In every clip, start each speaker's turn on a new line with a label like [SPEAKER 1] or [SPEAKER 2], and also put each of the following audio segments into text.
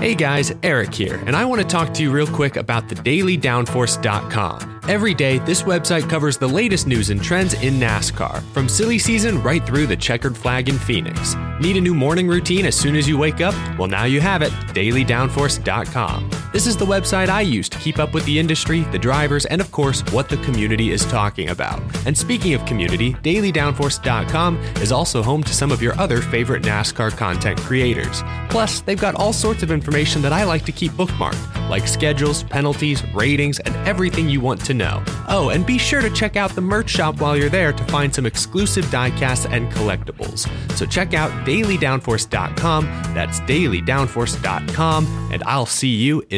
[SPEAKER 1] Hey guys, Eric here, and I want to talk to you real quick about thedailydownforce.com. Every day, this website covers the latest news and trends in NASCAR, from silly season right through the checkered flag in Phoenix. Need a new morning routine as soon as you wake up? Well, now you have it dailydownforce.com. This is the website I use to keep up with the industry, the drivers, and of course, what the community is talking about. And speaking of community, dailydownforce.com is also home to some of your other favorite NASCAR content creators. Plus, they've got all sorts of information that I like to keep bookmarked, like schedules, penalties, ratings, and everything you want to know. Oh, and be sure to check out the merch shop while you're there to find some exclusive diecasts and collectibles. So check out dailydownforce.com, that's dailydownforce.com, and I'll see you in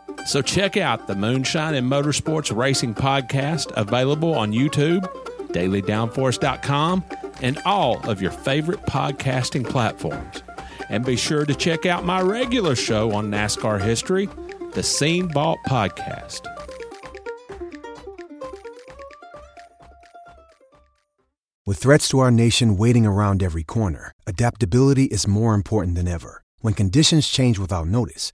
[SPEAKER 2] So check out the Moonshine and Motorsports Racing Podcast, available on YouTube, dailydownforce.com, and all of your favorite podcasting platforms. And be sure to check out my regular show on NASCAR history, the Scene Vault Podcast.
[SPEAKER 3] With threats to our nation waiting around every corner, adaptability is more important than ever. When conditions change without notice,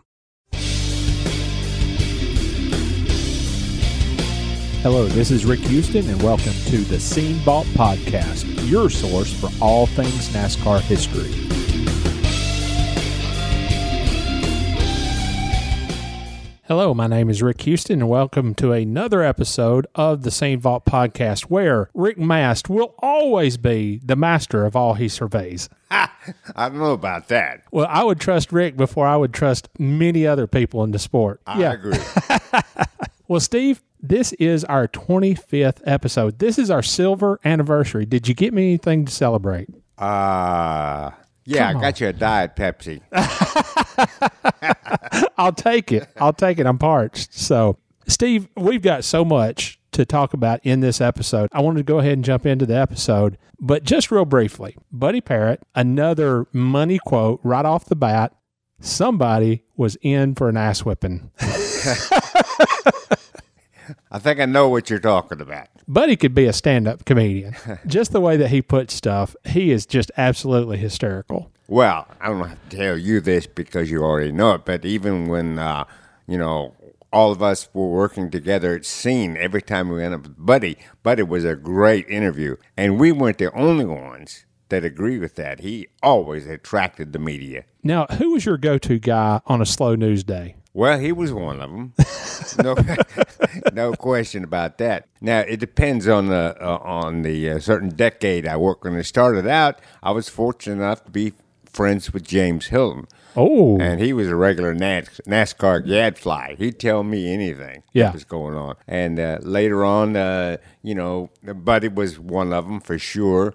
[SPEAKER 4] Hello, this is Rick Houston, and welcome to the Scene Vault Podcast, your source for all things NASCAR history. Hello, my name is Rick Houston, and welcome to another episode of the Scene Vault Podcast, where Rick Mast will always be the master of all he surveys.
[SPEAKER 5] I don't know about that.
[SPEAKER 4] Well, I would trust Rick before I would trust many other people in the sport.
[SPEAKER 5] I agree.
[SPEAKER 4] Well, Steve, this is our 25th episode. This is our silver anniversary. Did you get me anything to celebrate?
[SPEAKER 5] Uh, Yeah, I got you a Diet Pepsi.
[SPEAKER 4] I'll take it. I'll take it. I'm parched. So, Steve, we've got so much to talk about in this episode. I wanted to go ahead and jump into the episode, but just real briefly Buddy Parrott, another money quote right off the bat. Somebody was in for an ass whipping.
[SPEAKER 5] I think I know what you're talking about.
[SPEAKER 4] Buddy could be a stand up comedian. just the way that he puts stuff, he is just absolutely hysterical.
[SPEAKER 5] Well, I don't have to tell you this because you already know it, but even when, uh, you know, all of us were working together at Scene, every time we went up with Buddy, Buddy was a great interview. And we weren't the only ones that agree with that. He always attracted the media.
[SPEAKER 4] Now, who was your go to guy on a slow news day?
[SPEAKER 5] Well, he was one of them. no, no question about that. Now it depends on the uh, on the uh, certain decade I worked. When I started out, I was fortunate enough to be friends with James Hylton.
[SPEAKER 4] Oh,
[SPEAKER 5] And he was a regular NAS- NASCAR gadfly. He'd tell me anything
[SPEAKER 4] Yeah.
[SPEAKER 5] that was going on. And uh, later on, uh, you know, Buddy was one of them for sure.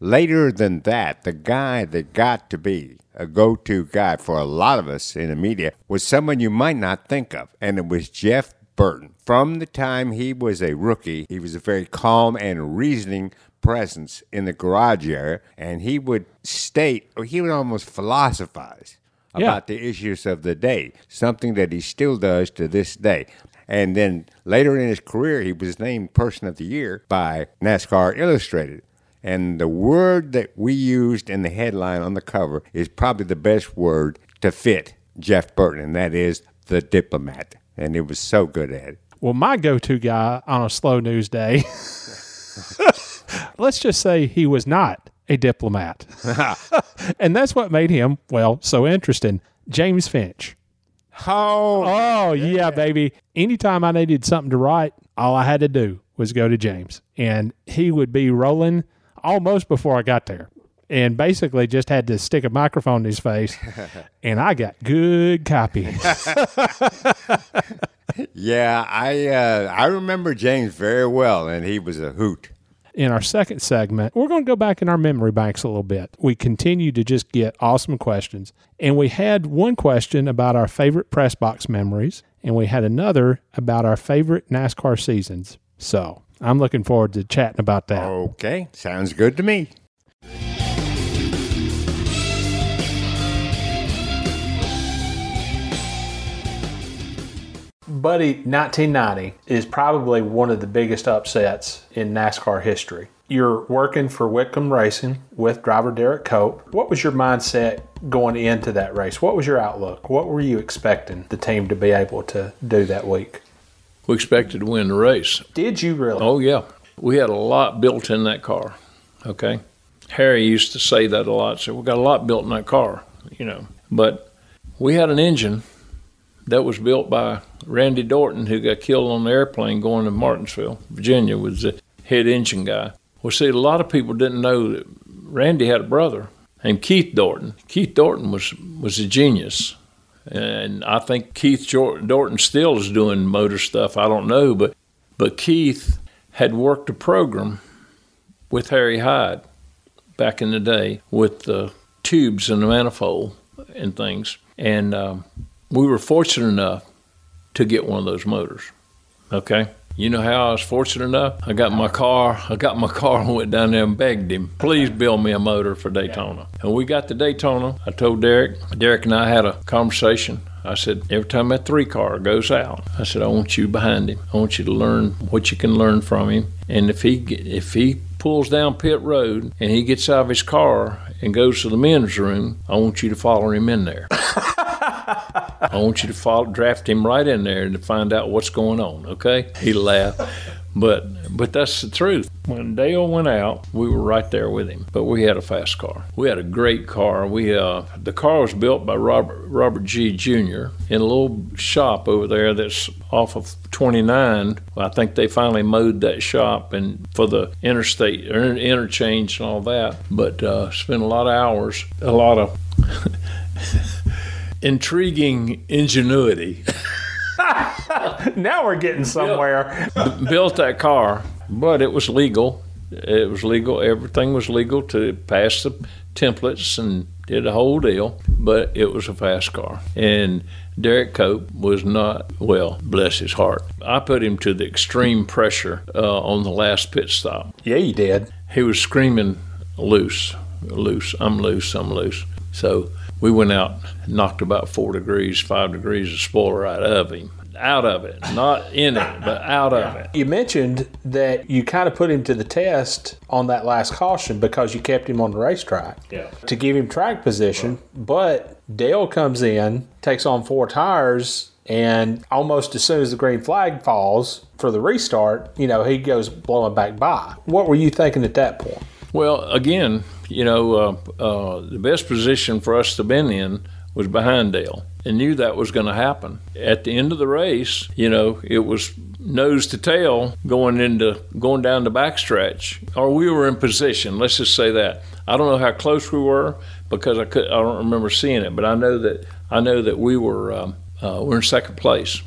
[SPEAKER 5] Later than that, the guy that got to be a go-to guy for a lot of us in the media was someone you might not think of, and it was Jeff Burton. From the time he was a rookie, he was a very calm and reasoning presence in the garage area, and he would state, or he would almost philosophize
[SPEAKER 4] Yeah.
[SPEAKER 5] about the issues of the day, something that he still does to this day. And then later in his career, he was named Person of the Year by NASCAR Illustrated. And the word that we used in the headline on the cover is probably the best word to fit Jeff Burton, and that is the diplomat. And it was so good at it.
[SPEAKER 4] Well, my go to guy on a slow news day, let's just say he was not a diplomat. and that's what made him, well, so interesting. James Finch.
[SPEAKER 5] Oh,
[SPEAKER 4] Oh, yeah, baby. Anytime I needed something to write, all I had to do was go to James. And he would be rolling almost before I got there. And basically just had to stick a microphone in his face. and I got good copies.
[SPEAKER 5] yeah, I uh, I remember James very well, and he was a hoot.
[SPEAKER 4] in our second segment, we're going to go back in our memory banks a little bit. We continue to just get awesome questions. And we had one question about our favorite press box memories, and we had another about our favorite NASCAR seasons. So I'm looking forward to chatting about that.
[SPEAKER 5] Okay, sounds good to me.
[SPEAKER 6] Buddy, 1990 is probably one of the biggest upsets in NASCAR history. You're working for Whitcomb Racing with driver Derek Cope. What was your mindset going into that race? What was your outlook? What were you expecting the team to be able to do that week?
[SPEAKER 7] We expected to win the race.
[SPEAKER 6] Did you really?
[SPEAKER 7] Oh, yeah. We had a lot built in that car. Okay. Harry used to say that a lot. So we got a lot built in that car, you know. But we had an engine that was built by Randy Dorton, who got killed on the airplane going to Martinsville, Virginia, was the head engine guy. Well, see, a lot of people didn't know that Randy had a brother named Keith Dorton. Keith Dorton was was a genius, and I think Keith Dorton still is doing motor stuff. I don't know, but but Keith had worked a program with Harry Hyde back in the day with the tubes and the manifold and things, and um, we were fortunate enough to get one of those motors. Okay. You know how I was fortunate enough? I got my car. I got my car and went down there and begged him, please build me a motor for Daytona. And we got to Daytona. I told Derek. Derek and I had a conversation. I said, every time that three car goes out, I said, I want you behind him. I want you to learn what you can learn from him. And if he if he pulls down pit road and he gets out of his car and goes to the men's room, I want you to follow him in there. I want you to follow, draft him right in there and find out what's going on. Okay? He laughed, but but that's the truth. When Dale went out, we were right there with him. But we had a fast car. We had a great car. We uh, the car was built by Robert Robert Gee Jr. in a little shop over there that's off of 29. I think they finally mowed that shop and for the interstate interchange and all that. But uh, spent a lot of hours, a lot of intriguing ingenuity.
[SPEAKER 6] now we're getting somewhere.
[SPEAKER 7] built that car, but it was legal. It was legal. Everything was legal to pass the templates and did the whole deal, but it was a fast car. And Derek Cope was not, well, bless his heart. I put him to the extreme pressure uh, on the last pit stop.
[SPEAKER 4] Yeah, you did.
[SPEAKER 7] He was screaming, loose, loose, I'm loose, I'm loose. So we went out, knocked about four degrees, five degrees of spoiler out of him. Out of it, not in it, but out of it.
[SPEAKER 4] You mentioned that you kind of put him to the test on that last caution because you kept him on the racetrack
[SPEAKER 7] Yeah.
[SPEAKER 4] to give him track position. But Dale comes in, takes on four tires, and almost as soon as the green flag falls for the restart, you know, he goes blowing back by. What were you thinking at that point?
[SPEAKER 7] Well, again, you know, uh, uh, the best position for us to been in was behind Dale, and knew that was going to happen. At the end of the race, you know, it was nose to tail going into going down the backstretch, or we were in position. Let's just say that. I don't know how close we were because I could. I don't remember seeing it, but I know that I know that we were um, uh, we're in second place.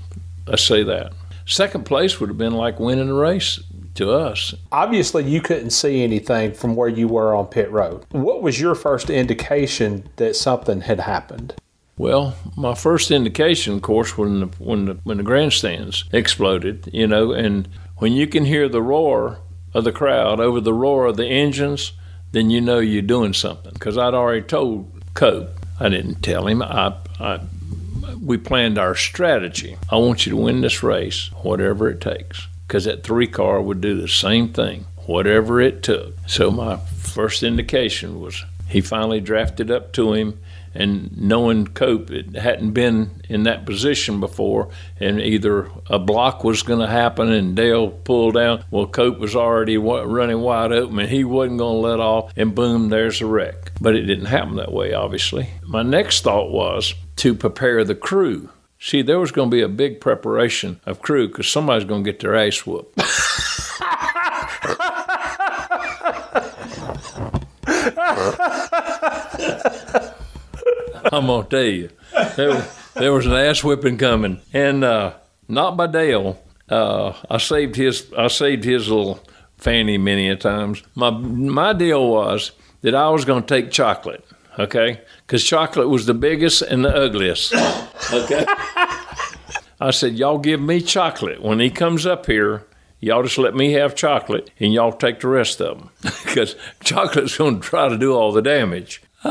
[SPEAKER 7] Let's say that. Second place would have been like winning the race to us.
[SPEAKER 4] Obviously, you couldn't see anything from where you were on pit road. What was your first indication that something had happened?
[SPEAKER 7] Well, my first indication, of course, when the when the when the grandstands exploded, you know, and when you can hear the roar of the crowd over the roar of the engines, then you know you're doing something. Because I'd already told Cope, I didn't tell him. I, I we planned our strategy. I want you to win this race, whatever it takes. Because that three car would do the same thing, whatever it took. So my first indication was he finally drafted up to him and knowing Cope it hadn't been in that position before, and either a block was going to happen and Dale pulled down. Well, Cope was already running wide open, and he wasn't going to let off, and boom, there's a wreck. But it didn't happen that way, obviously. My next thought was to prepare the crew. See, there was going to be a big preparation of crew because somebody's going to get their ass whooped. I'm gonna tell you, there, there was an ass whipping coming, and uh, not by Dale. Uh, I saved his. I saved his little fanny many a times. My my deal was that I was going to take chocolate, okay, because chocolate was the biggest and the ugliest, okay. I said, y'all give me chocolate when he comes up here. Y'all just let me have chocolate, and y'all take the rest of them, because chocolate's going to try to do all the damage.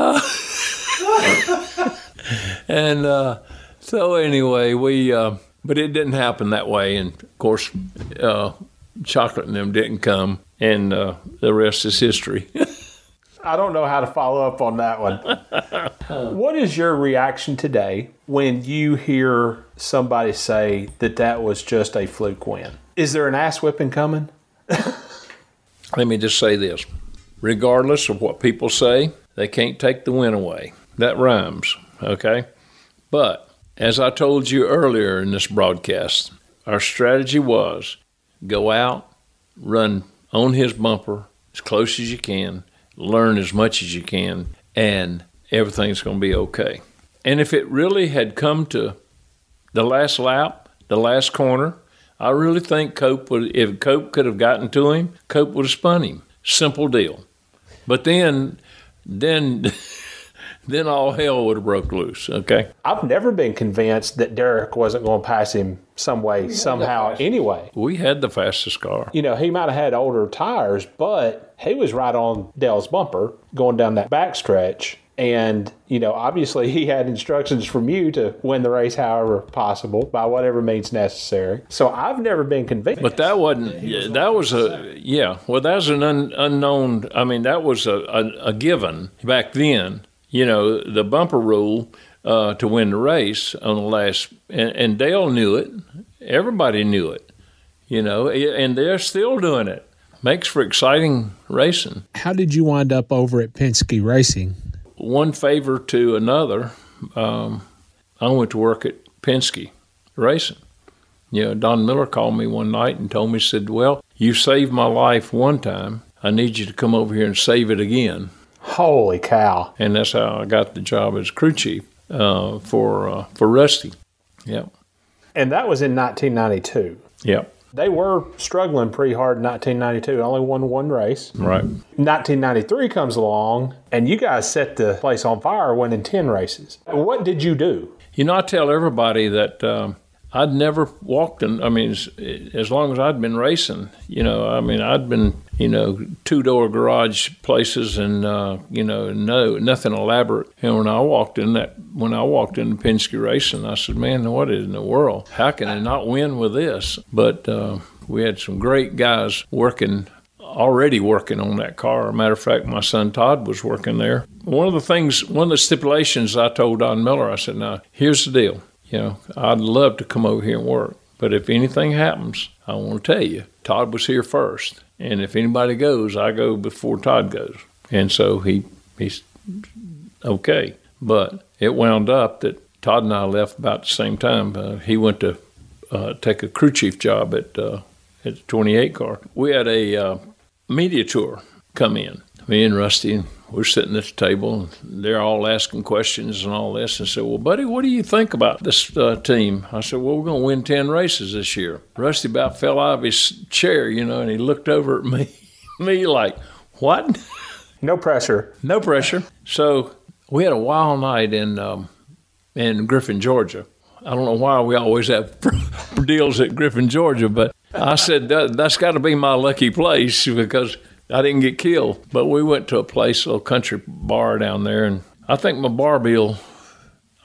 [SPEAKER 7] and uh, so anyway, we uh, but it didn't happen that way, and of course, uh, chocolate and them didn't come, and uh, the rest is history.
[SPEAKER 4] I don't know how to follow up on that one. what is your reaction today when you hear somebody say that that was just a fluke win? Is there an ass whipping coming?
[SPEAKER 7] Let me just say this: regardless of what people say, they can't take the win away. That rhymes, okay? But as I told you earlier in this broadcast, our strategy was go out, run on his bumper as close as you can, learn as much as you can, and everything's going to be okay. And if it really had come to the last lap, the last corner, I really think Cope would, if Cope could have gotten to him, Cope would have spun him. Simple deal. But then, then, then all hell would have broke loose. Okay.
[SPEAKER 4] I've never been convinced that Derek wasn't going to pass him some way, somehow, anyway.
[SPEAKER 7] We had the fastest car.
[SPEAKER 4] You know, he might have had older tires, but he was right on Dale's bumper going down that backstretch. And, you know, obviously he had instructions from you to win the race however possible by whatever means necessary. So I've never been convinced.
[SPEAKER 7] But that wasn't. yeah, That was a yeah. Well, that was an un, unknown. I mean, that was a, a, a given back then. You know, the bumper rule uh, to win the race on the last, and, and Dale knew it. Everybody knew it. You know, and they're still doing it. Makes for exciting racing.
[SPEAKER 8] How did you wind up over at Penske Racing?
[SPEAKER 7] One favor to another. Um, I went to work at Penske Racing. You know, Don Miller called me one night and told me, said, "Well, you saved my life one time. I need you to come over here and save it again."
[SPEAKER 4] Holy cow.
[SPEAKER 7] And that's how I got the job as crew chief uh, for uh, for Rusty. Yep,
[SPEAKER 4] And that was in 1992.
[SPEAKER 7] yep.
[SPEAKER 6] They were struggling pretty hard in 1992. Only won one race.
[SPEAKER 7] Right.
[SPEAKER 6] 1993 comes along, and you guys set the place on fire, winning 10 races. What did you do?
[SPEAKER 7] You know, I tell everybody that um, I'd never walked in. I mean, as, as long as I'd been racing, you know, I mean, I'd been, you know, two door garage places and, uh, you know, no, nothing elaborate. And when I walked in that, when I walked into Penske Racing, I said, man, what in the world? How can I not win with this? But uh, we had some great guys working already working on that car. Matter of fact, my son Todd was working there. One of the things, one of the stipulations I told Don Miller, I said, now, here's the deal. You know, I'd love to come over here and work, but if anything happens, I want to tell you, Todd was here first. And if anybody goes, I go before Todd goes. And so he he's okay. But it wound up that Todd and I left about the same time. Uh, he went to uh, take a crew chief job at uh, at the 28 car. We had a uh, media tour come in. Me and Rusty, we're sitting at the table, and they're all asking questions and all this. And said, "Well, buddy, what do you think about this uh, team?" I said, "Well, we're going to win ten races this year." Rusty about fell out of his chair, you know, and he looked over at me, me like, "What?"
[SPEAKER 6] No pressure.
[SPEAKER 7] No pressure. So we had a wild night in um, in Griffin, Georgia. I don't know why we always have deals at Griffin, Georgia, but I said that, that's got to be my lucky place because I didn't get killed. But we went to a place, a little country bar down there, and I think my bar bill,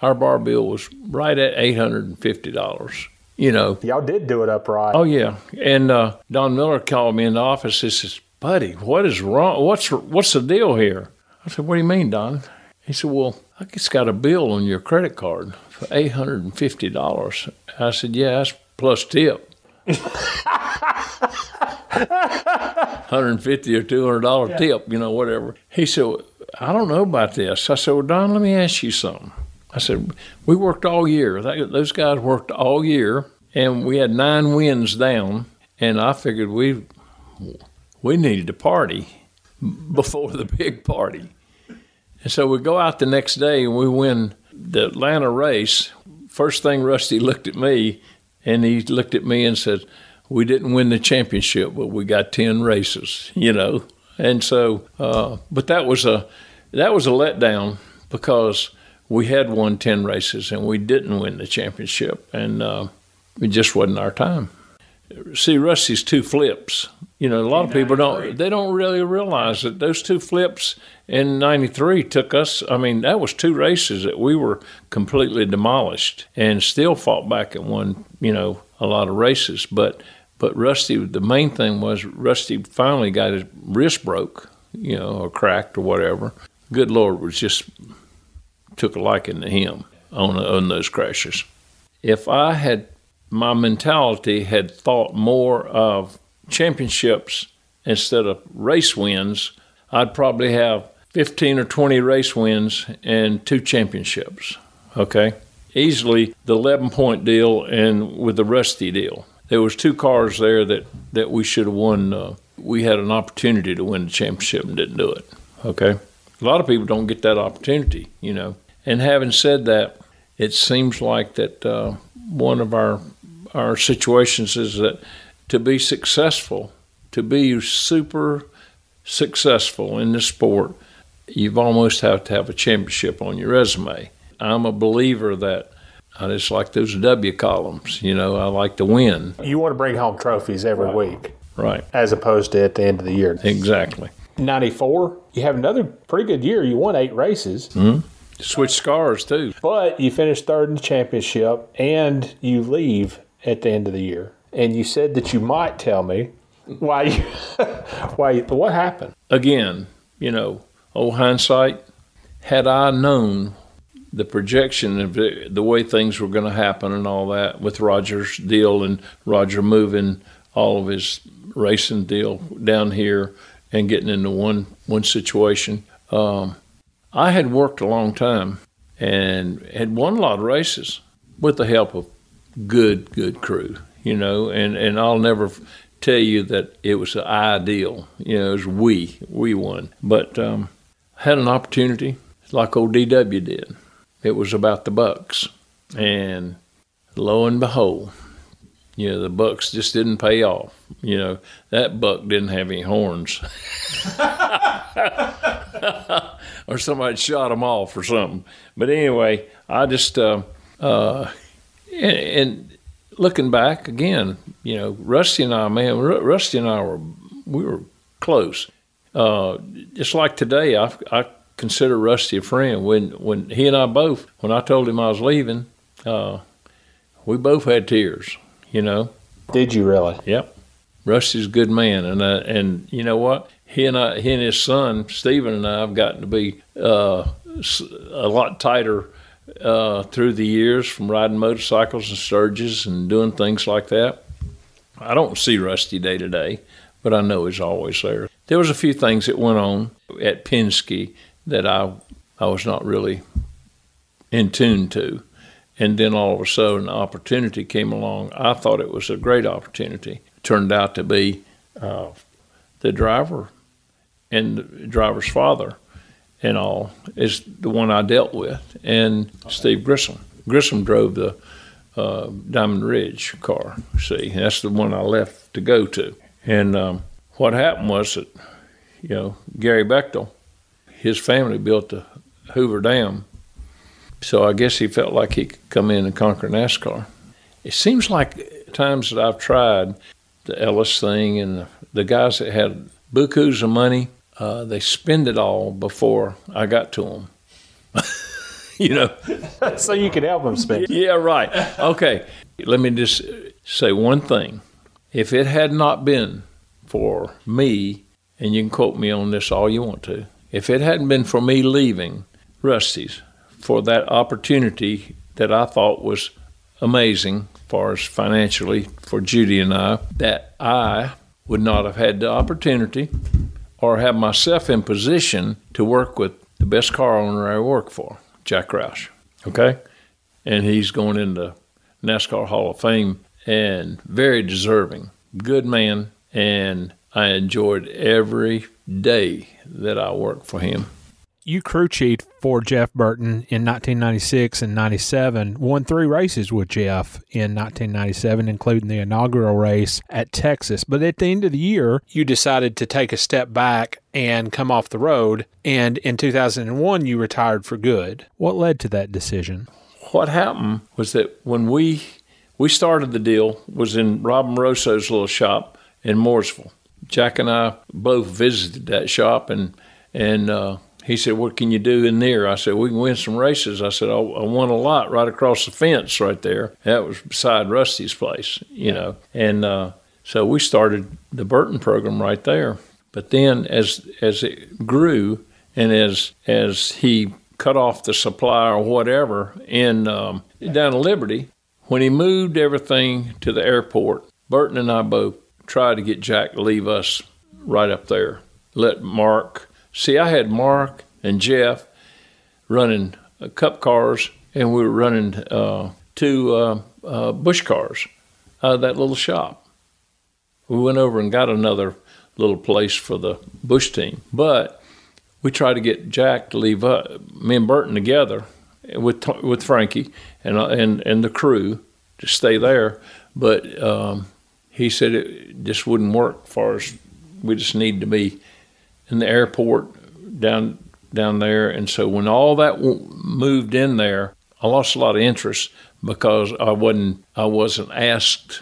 [SPEAKER 7] our bar bill was right at eight hundred and fifty dollars. You know,
[SPEAKER 6] Y'all did do it upright.
[SPEAKER 7] Oh yeah, and uh, Don Miller called me in the office. He says, "Buddy, what is wrong? What's what's the deal here?" I said, "What do you mean, Don?" He said, "Well, I just got a bill on your credit card for eight hundred and fifty dollars." I said, "Yeah, that's plus tip." Hundred and fifty or two hundred dollar tip, you know, whatever. He said, "I don't know about this." I said, "Well, Don, let me ask you something." I said, "We worked all year. That, those guys worked all year, and we had nine wins down. And I figured we we needed to party before the big party. And so we go out the next day and we win the Atlanta race. First thing, Rusty looked at me and he looked at me and said, "We didn't win the championship, but we got ten races." You know, and so, uh, but that was a that was a letdown because we had won ten races and we didn't win the championship, and uh, it just wasn't our time. See, Rusty's two flips. You know, a lot of people don't they don't really realize that those two flips in '93 took us. I mean, that was two races that we were completely demolished and still fought back and won. You know, a lot of races, but but Rusty, the main thing was Rusty finally got his wrist broke, you know, or cracked or whatever. Good Lord was just took a liking to him on on those crashes. If I had my mentality had thought more of championships instead of race wins, I'd probably have 15 or 20 race wins and two championships. Okay? Easily the 11 point deal and with the Rusty deal. There was two cars there that, that we should have won. Uh, we had an opportunity to win the championship and didn't do it. Okay? A lot of people don't get that opportunity, you know. And having said that, it seems like that uh, one of our our situations is that to be successful, to be super successful in this sport, you've almost have to have a championship on your resume. I'm a believer that I just like those W columns. You know, I like to win.
[SPEAKER 6] You want to bring home trophies every week
[SPEAKER 7] Right.
[SPEAKER 6] as opposed to at the end of the year.
[SPEAKER 7] Exactly.
[SPEAKER 6] 94, you have another pretty good year. You won eight races, hmm?
[SPEAKER 7] Switch scars too.
[SPEAKER 6] but you finished third in the championship and you leave at the end of the year. And you said that you might tell me why you, why you, what happened.
[SPEAKER 7] Again, you know, old hindsight. Had I known the projection of the, way things were going to happen and all that with Roger's deal and Roger moving all of his racing deal down here and getting into one one situation. Um, I had worked a long time and had won a lot of races with the help of good, good crew, you know, and, and I'll never tell you that it was ideal, you know, it was we, we won. But um, had an opportunity like old DW did. It was about the Bucks. And lo and behold, You know, the bucks just didn't pay off. You know, that buck didn't have any horns. or somebody shot him off or something. But anyway, I just, uh, uh, and, and, looking back again, you know, Rusty and I, man, Rusty and I were, we were close. Uh, just like today, I, I consider Rusty a friend. When, when he and I both, when I told him I was leaving, uh, we both had tears, you know.
[SPEAKER 6] Did you really?
[SPEAKER 7] Yep. Rusty's a good man, and uh, and you know what? He and I, he and his son Stephen and I have gotten to be uh, a lot tighter uh, through the years from riding motorcycles and Sturgis and doing things like that. I don't see Rusty day to day, but I know he's always there. There was a few things that went on at Penske that I I was not really in tune to. And then all of a sudden, an opportunity came along. I thought it was a great opportunity. It turned out to be uh, the driver and the driver's father and all is the one I dealt with, and Steve Grissom. Grissom drove the uh, Diamond Ridge car. See, that's the one I left to go to. And um, what happened was that, you know, Gary Bechtel, his family built the Hoover Dam, so I guess he felt like he could come in and conquer NASCAR. It seems like times that I've tried the Ellis thing and the, the guys that had bukus of money uh, they spend it all before I got to them. you know,
[SPEAKER 6] so you could help them spend.
[SPEAKER 7] Yeah, right. Okay, let me just say one thing. If it had not been for me, and you can quote me on this all you want to, if it hadn't been for me leaving Rusty's for that opportunity that I thought was amazing, far as financially for Judy and I, that I would not have had the opportunity or have myself in position to work with the best car owner I work for, Jack Roush. Okay? And he's going into NASCAR Hall of Fame and very deserving. Good man. And I enjoyed every day that I worked for him
[SPEAKER 4] you crew chief for Jeff Burton in 1996 and 97, won three races with Jeff in 1997, including the inaugural race at Texas. But at the end of the year, you decided to take a step back and come off the road. And in 2001, you retired for good. What led to that decision?
[SPEAKER 7] What happened was that when we we started the deal was in Rob Moroso's little shop in Mooresville. Jack and I both visited that shop and and uh, he said, What can you do in there? I said, We can win some races. I said, I, won a lot right across the fence right there. That was beside Rusty's place, you know. And uh, so we started the Burton program right there. But then as as it grew and as as he cut off the supply or whatever in um, down to Liberty, when he moved everything to the airport, Burton and I both tried to get Jack to leave us right up there. Let Mark See, I had Mark and Jeff running uh, cup cars, and we were running uh, two uh, uh, Busch cars out of that little shop. We went over and got another little place for the Busch team, but we tried to get Jack to leave up, me and Burton together with with Frankie and uh, and and the crew to stay there, but um, he said it just wouldn't work for us. We just need to be in the airport down down there, and so when all that moved in there, I lost a lot of interest because I wasn't I wasn't asked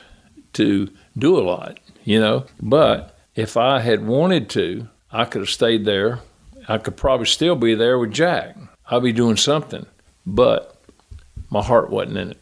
[SPEAKER 7] to do a lot, you know. But if I had wanted to, I could have stayed there. I could probably still be there with Jack. I'd be doing something, but my heart wasn't in it.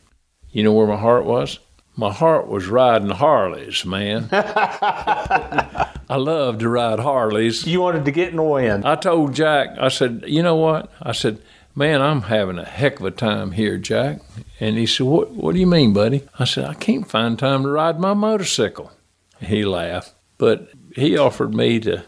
[SPEAKER 7] You know where my heart was? My heart was riding Harleys, man. I love to ride Harleys.
[SPEAKER 6] You wanted to get in the wind.
[SPEAKER 7] I told Jack, I said, you know what? I said, man, I'm having a heck of a time here, Jack. And he said, what, what do you mean, buddy? I said, I can't find time to ride my motorcycle. He laughed. But he offered me to,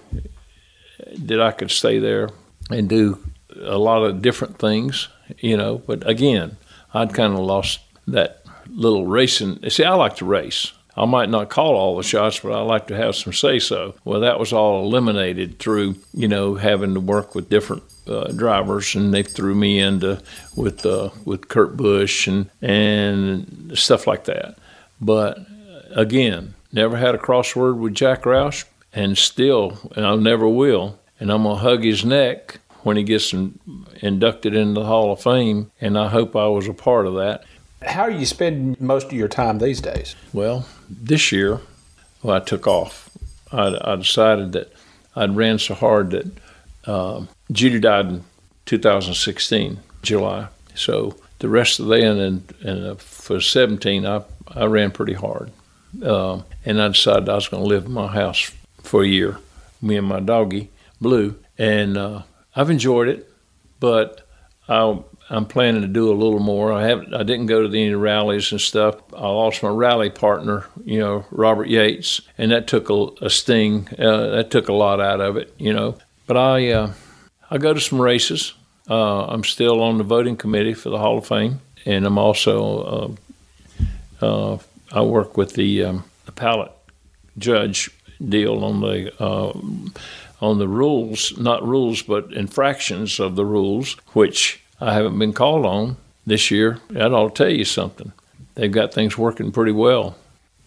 [SPEAKER 7] that I could stay there and do a lot of different things, you know. But again, I'd kind of lost that little racing. See, I like to race. I might not call all the shots, but I like to have some say so. Well, that was all eliminated through, you know, having to work with different uh, drivers, and they threw me into with uh, with Kurt Busch and and stuff like that. But again, never had a crossword with Jack Roush, and still, and I never will. And I'm gonna hug his neck when he gets in, inducted into the Hall of Fame, and I hope I was a part of that.
[SPEAKER 6] How do you spend most of your time these days?
[SPEAKER 7] Well, this year, well, I took off. I, I decided that I'd ran so hard that uh, Judy died in 2016, July. So the rest of the end and, and uh, for 17, I, I ran pretty hard. Uh, and I decided I was going to live in my house for a year, me and my doggy, Blue. And uh, I've enjoyed it, but I, I'm planning to do a little more. I haven't, I didn't go to any rallies and stuff. I lost my rally partner, you know, Robert Yates, and that took a, a sting. Uh, that took a lot out of it, you know. But I, uh, I go to some races. Uh, I'm still on the voting committee for the Hall of Fame, and I'm also uh, uh, I work with the um, the pallet judge deal on the uh, on the rules, not rules, but infractions of the rules, which I haven't been called on this year. That ought to tell you something. They've got things working pretty well.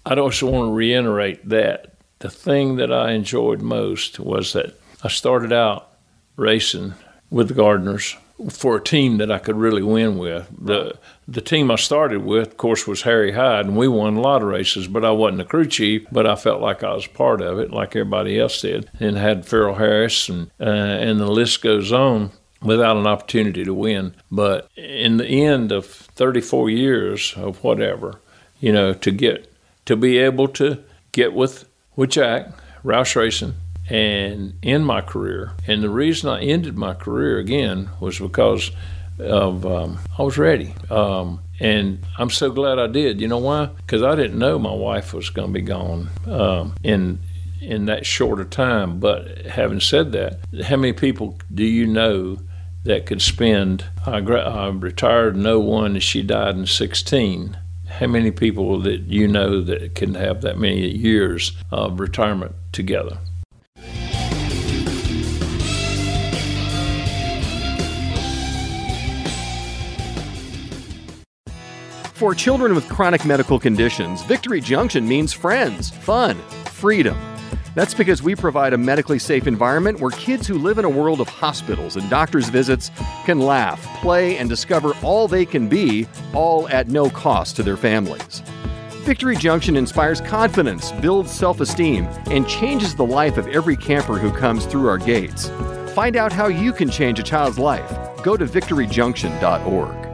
[SPEAKER 7] I also want to reiterate that the thing that I enjoyed most was that I started out racing with the Gardners for a team that I could really win with. The the team I started with, of course, was Harry Hyde, and we won a lot of races. But I wasn't the crew chief, but I felt like I was part of it, like everybody else did, and had Farrell Harris, and uh, and the list goes on. Without an opportunity to win, but in the end of 34 years of whatever, you know, to get to be able to get with with Jack Roush Racing and end my career. And the reason I ended my career again was because of um, I was ready. Um, and I'm so glad I did. You know why? Because I didn't know my wife was going to be gone um, in in that shorter time. But having said that, how many people do you know that could spend? I, retired in 01 and she died in 16. How many people that you know that can have that many years of retirement together?
[SPEAKER 9] For children with chronic medical conditions, Victory Junction means friends, fun, freedom. That's because we provide a medically safe environment where kids who live in a world of hospitals and doctor's visits can laugh, play, and discover all they can be, all at no cost to their families. Victory Junction inspires confidence, builds self esteem, and changes the life of every camper who comes through our gates. Find out how you can change a child's life. Go to victoryjunction.org.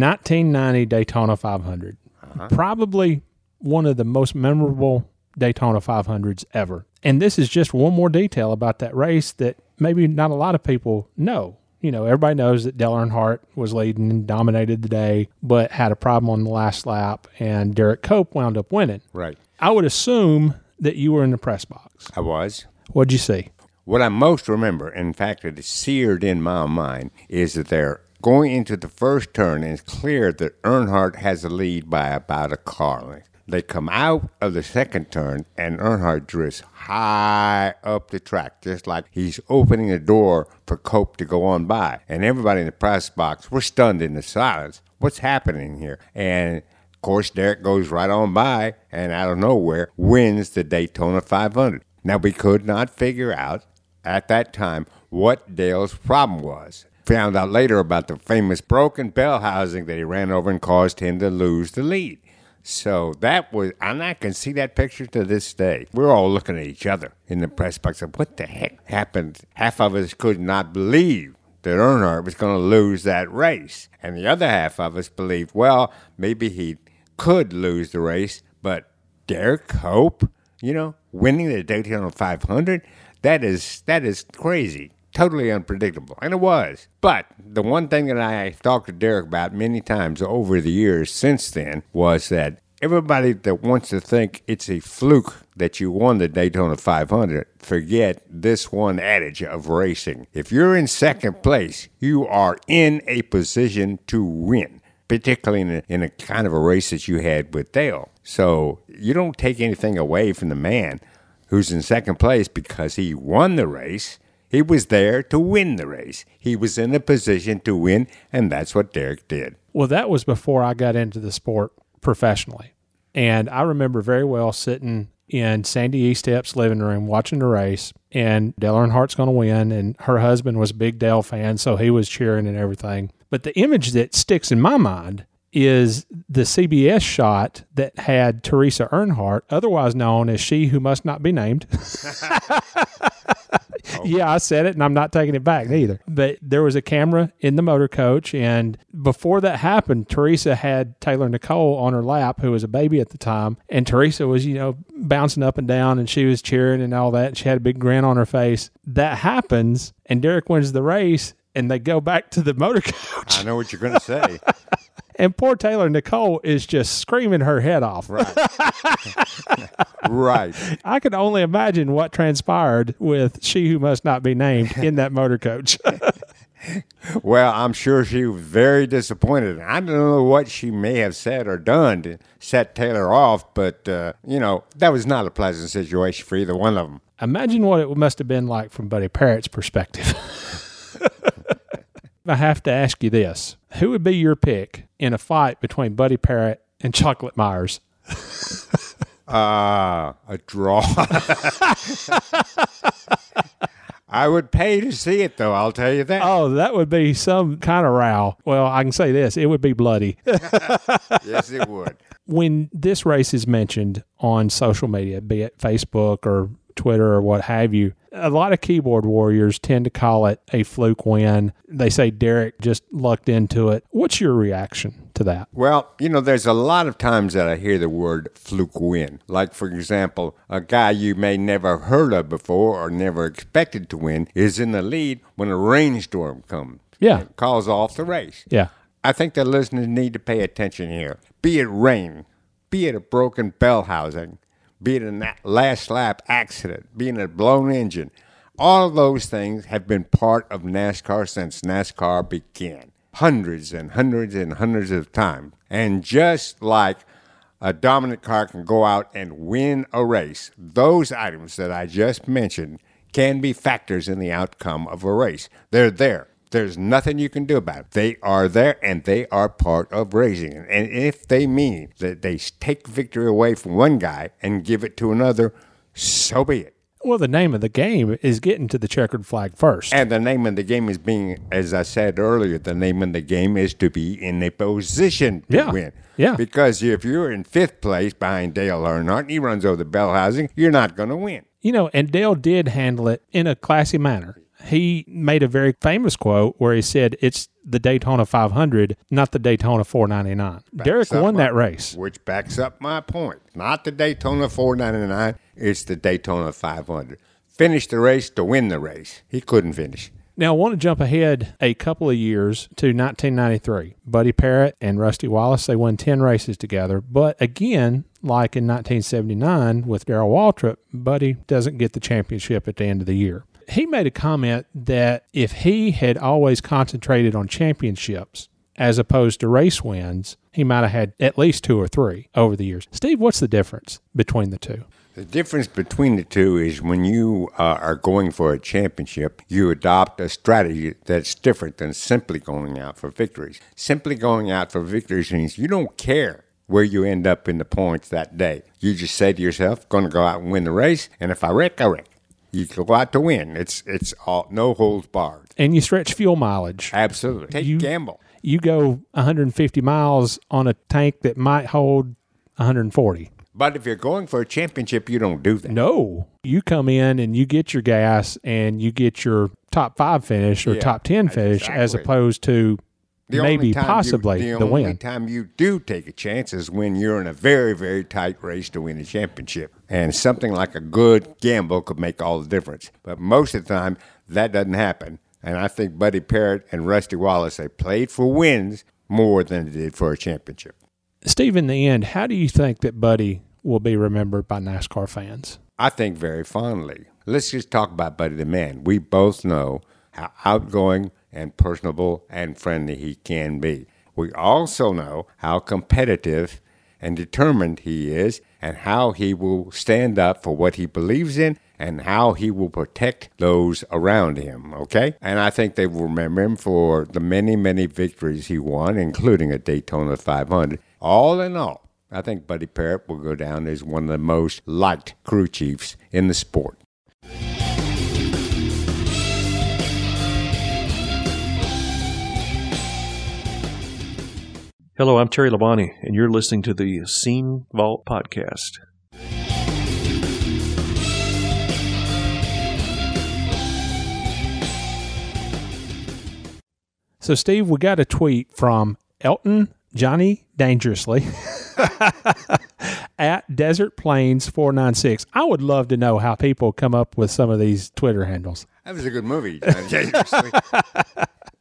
[SPEAKER 4] 1990 Daytona 500. Uh-huh. Probably one of the most memorable Daytona 500s ever. And this is just one more detail about that race that maybe not a lot of people know. You know, everybody knows that Dale Earnhardt was leading and dominated the day, but had a problem on the last lap, and Derek Cope wound up winning.
[SPEAKER 5] Right.
[SPEAKER 4] I would assume that you were in the press box.
[SPEAKER 5] I was.
[SPEAKER 4] What'd you see?
[SPEAKER 5] What I most remember, in fact, it is seared in my mind, is that they're going into the first turn, it's clear that Earnhardt has a lead by about a car length. They come out of the second turn, and Earnhardt drifts high up the track, just like he's opening the door for Cope to go on by. And everybody in the press box, we're stunned into silence. What's happening here? And of course, Derek goes right on by and out of nowhere wins the Daytona 500. Now, we could not figure out at that time what Dale's problem was. Found out later about the famous broken bell housing that he ran over and caused him to lose the lead. So that was, and I can see that picture to this day. We're all looking at each other in the press box. Of what the heck happened? Half of us could not believe that Earnhardt was going to lose that race, and the other half of us believed, well, maybe he could lose the race, but Derek Cope, you know, winning the Daytona 500, that is that is crazy totally unpredictable. And it was. But the one thing that I talked to Derek about many times over the years since then was that everybody that wants to think it's a fluke that you won the Daytona 500 forget this one adage of racing. If you're in second place, you are in a position to win. Particularly in a, in a kind of a race that you had with Dale. So you don't take anything away from the man who's in second place because he won the race He was there to win the race. He was in a position to win, and that's what Derek did.
[SPEAKER 4] Well, that was before I got into the sport professionally. And I remember very well sitting in Sandy Estep's living room watching the race, and Dale Earnhardt's going to win. And her husband was a big Dale fan, so he was cheering and everything. But the image that sticks in my mind is the CBS shot that had Teresa Earnhardt, otherwise known as She Who Must Not Be Named. Oh. Yeah, I said it and I'm not taking it back neither. But there was a camera in the motor coach. And before that happened, Teresa had Taylor Nicole on her lap, who was a baby at the time. And Teresa was, you know, bouncing up and down and she was cheering and all that. And she had a big grin on her face. That happens. And Derrike wins the race and they go back to the motor coach.
[SPEAKER 5] I know what you're going to say.
[SPEAKER 4] And poor Taylor Nicole is just screaming her head off.
[SPEAKER 5] Right. right.
[SPEAKER 4] I can only imagine what transpired with She Who Must Not Be Named in that motor coach.
[SPEAKER 5] well, I'm sure she was very disappointed. I don't know what she may have said or done to set Taylor off, but, uh, you know, that was not a pleasant situation for either one of them.
[SPEAKER 4] Imagine what it must have been like from Buddy Parrott's perspective. I have to ask you this Who would be your pick in a fight between Buddy Parrott and Chocolate Myers?
[SPEAKER 5] Ah, uh, a draw. I would pay to see it, though. I'll tell you that.
[SPEAKER 4] Oh, that would be some kind of row. Well, I can say this: it would be bloody.
[SPEAKER 5] yes, it would.
[SPEAKER 4] When this race is mentioned on social media, be it Facebook or Twitter or what have you, a lot of keyboard warriors tend to call it a fluke win. They say Derrike just lucked into it. What's your reaction to that?
[SPEAKER 5] Well, you know, there's a lot of times that I hear the word fluke win. Like, for example, a guy you may never heard of before or never expected to win is in the lead when a rainstorm comes.
[SPEAKER 4] Yeah.
[SPEAKER 5] calls off the race.
[SPEAKER 4] Yeah.
[SPEAKER 5] I think the listeners need to pay attention here. Be it rain, be it a broken bell housing, be it a last lap accident, being a blown engine. All those things have been part of NASCAR since NASCAR began, hundreds and hundreds and hundreds of times. And just like a dominant car can go out and win a race, those items that I just mentioned can be factors in the outcome of a race. They're there. There's nothing you can do about it. They are there and they are part of racing. And if they mean that they take victory away from one guy and give it to another, so be it.
[SPEAKER 4] Well, the name of the game is getting to the checkered flag first.
[SPEAKER 5] And the name of the game is being, as I said earlier, the name of the game is to be in a position to
[SPEAKER 4] yeah.
[SPEAKER 5] win.
[SPEAKER 4] Yeah.
[SPEAKER 5] Because if you're in fifth place behind Dale Earnhardt and he runs over the bell housing, you're not going to win.
[SPEAKER 4] You know, and Dale did handle it in a classy manner he made a very famous quote where he said, "It's the Daytona 500, not the Daytona 499." Backs Derrike won
[SPEAKER 5] my,
[SPEAKER 4] that race,
[SPEAKER 5] which backs up my point. Not the Daytona 499, it's the Daytona 500. Finished the race to win the race. He couldn't finish.
[SPEAKER 4] Now, I want to jump ahead a couple of years to 1993. Buddy Parrott and Rusty Wallace, they won 10 races together. But again, like in 1979 with Darrell Waltrip, Buddy doesn't get the championship at the end of the year he made a comment that if he had always concentrated on championships as opposed to race wins, he might have had at least two or three over the years. Steve, what's the difference between the two?
[SPEAKER 5] The difference between the two is when you uh, are going for a championship, you adopt a strategy that's different than simply going out for victories. Simply going out for victories means you don't care where you end up in the points that day. You just say to yourself, going to go out and win the race, and if I wreck, I wreck. You go out to win. It's it's all no holds barred.
[SPEAKER 4] And you stretch fuel mileage.
[SPEAKER 5] Absolutely. Take
[SPEAKER 4] you,
[SPEAKER 5] gamble.
[SPEAKER 4] You go 150 miles on a tank that might hold 140.
[SPEAKER 5] But if you're going for a championship, you don't do that.
[SPEAKER 4] No. You come in and you get your gas and you get your top five finish or
[SPEAKER 5] Yeah,
[SPEAKER 4] top 10 finish
[SPEAKER 5] exactly.
[SPEAKER 4] as opposed to
[SPEAKER 5] The only
[SPEAKER 4] maybe
[SPEAKER 5] time you-
[SPEAKER 4] possibly
[SPEAKER 5] the,
[SPEAKER 4] the,
[SPEAKER 5] only
[SPEAKER 4] win.
[SPEAKER 5] time you do take a chance is when you're in a very, very tight race to win a championship. And something like a good gamble could make all the difference. But most of the time, that doesn't happen. And I think Buddy Parrott and Rusty Wallace, they played for wins more than they did for a championship.
[SPEAKER 4] Steve, in the end, how do you think that Buddy will be remembered by NASCAR fans?
[SPEAKER 5] I think very fondly. Let's just talk about Buddy the Man. We both know how outgoing and personable and friendly he can be. We also know how competitive and determined he is and how he will stand up for what he believes in and how he will protect those around him, okay? And I think they will remember him for the many, many victories he won, including a Daytona 500. All in all, I think Buddy Parrott will go down as one of the most liked crew chiefs in the sport.
[SPEAKER 10] Hello, I'm Terry Labonte, and you're listening to the Scene Vault Podcast.
[SPEAKER 4] So, Steve, we got a tweet from Elton Johnny Dangerously at Desert Plains 496. I would love to know how people come up with some of these Twitter handles.
[SPEAKER 5] That was a good movie. Dangerously.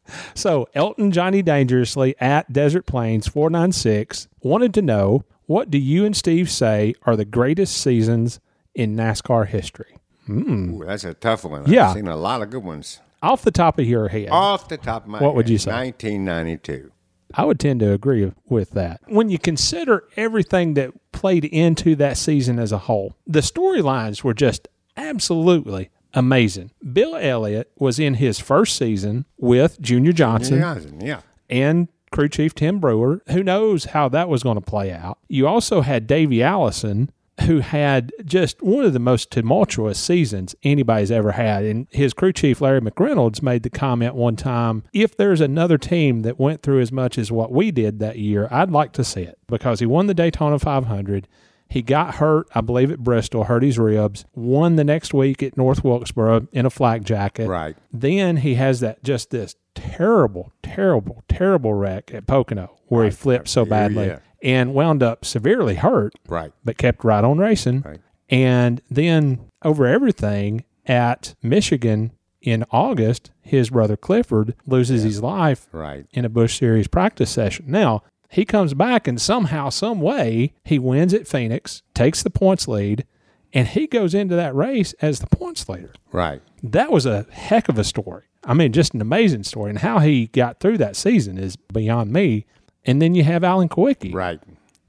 [SPEAKER 4] So, Elton Johnny Dangerously at Desert Plains 496 wanted to know what do you and Steve say are the greatest seasons in NASCAR history? Hmm.
[SPEAKER 5] Ooh, that's a tough one.
[SPEAKER 4] Yeah.
[SPEAKER 5] I've seen a lot of good ones.
[SPEAKER 4] Off the top of your head,
[SPEAKER 5] Off the top of my
[SPEAKER 4] What would you say?
[SPEAKER 5] 1992.
[SPEAKER 4] I would tend to agree with that. When you consider everything that played into that season as a whole, the storylines were just absolutely amazing. Bill Elliott was in his first season with Junior Johnson
[SPEAKER 5] Johnson, yeah.
[SPEAKER 4] and crew chief Tim Brewer. Who knows how that was going to play out? You also had Davey Allison, who had just one of the most tumultuous seasons anybody's ever had. And his crew chief, Larry McReynolds, made the comment one time if there's another team that went through as much as what we did that year, I'd like to see it because he won the Daytona 500. He got hurt, I believe, at Bristol, hurt his ribs, won the next week at North Wilkesboro in a flak jacket.
[SPEAKER 5] Right.
[SPEAKER 4] Then he has that just this terrible, terrible, terrible wreck at Pocono where he flipped so badly
[SPEAKER 5] yeah.
[SPEAKER 4] and wound up severely hurt,
[SPEAKER 5] Right.
[SPEAKER 4] but kept right on racing.
[SPEAKER 5] Right.
[SPEAKER 4] And then over everything at Michigan in August, his brother Clifford loses his life
[SPEAKER 5] Right.
[SPEAKER 4] in a Busch Series practice session. Now, he comes back and somehow, some way, he wins at Phoenix, takes the points lead, and he goes into that race as the points leader.
[SPEAKER 5] Right.
[SPEAKER 4] That was a heck of a story. I mean, just an amazing story. And how he got through that season is beyond me. And then you have Alan Kulwicki,
[SPEAKER 5] Right.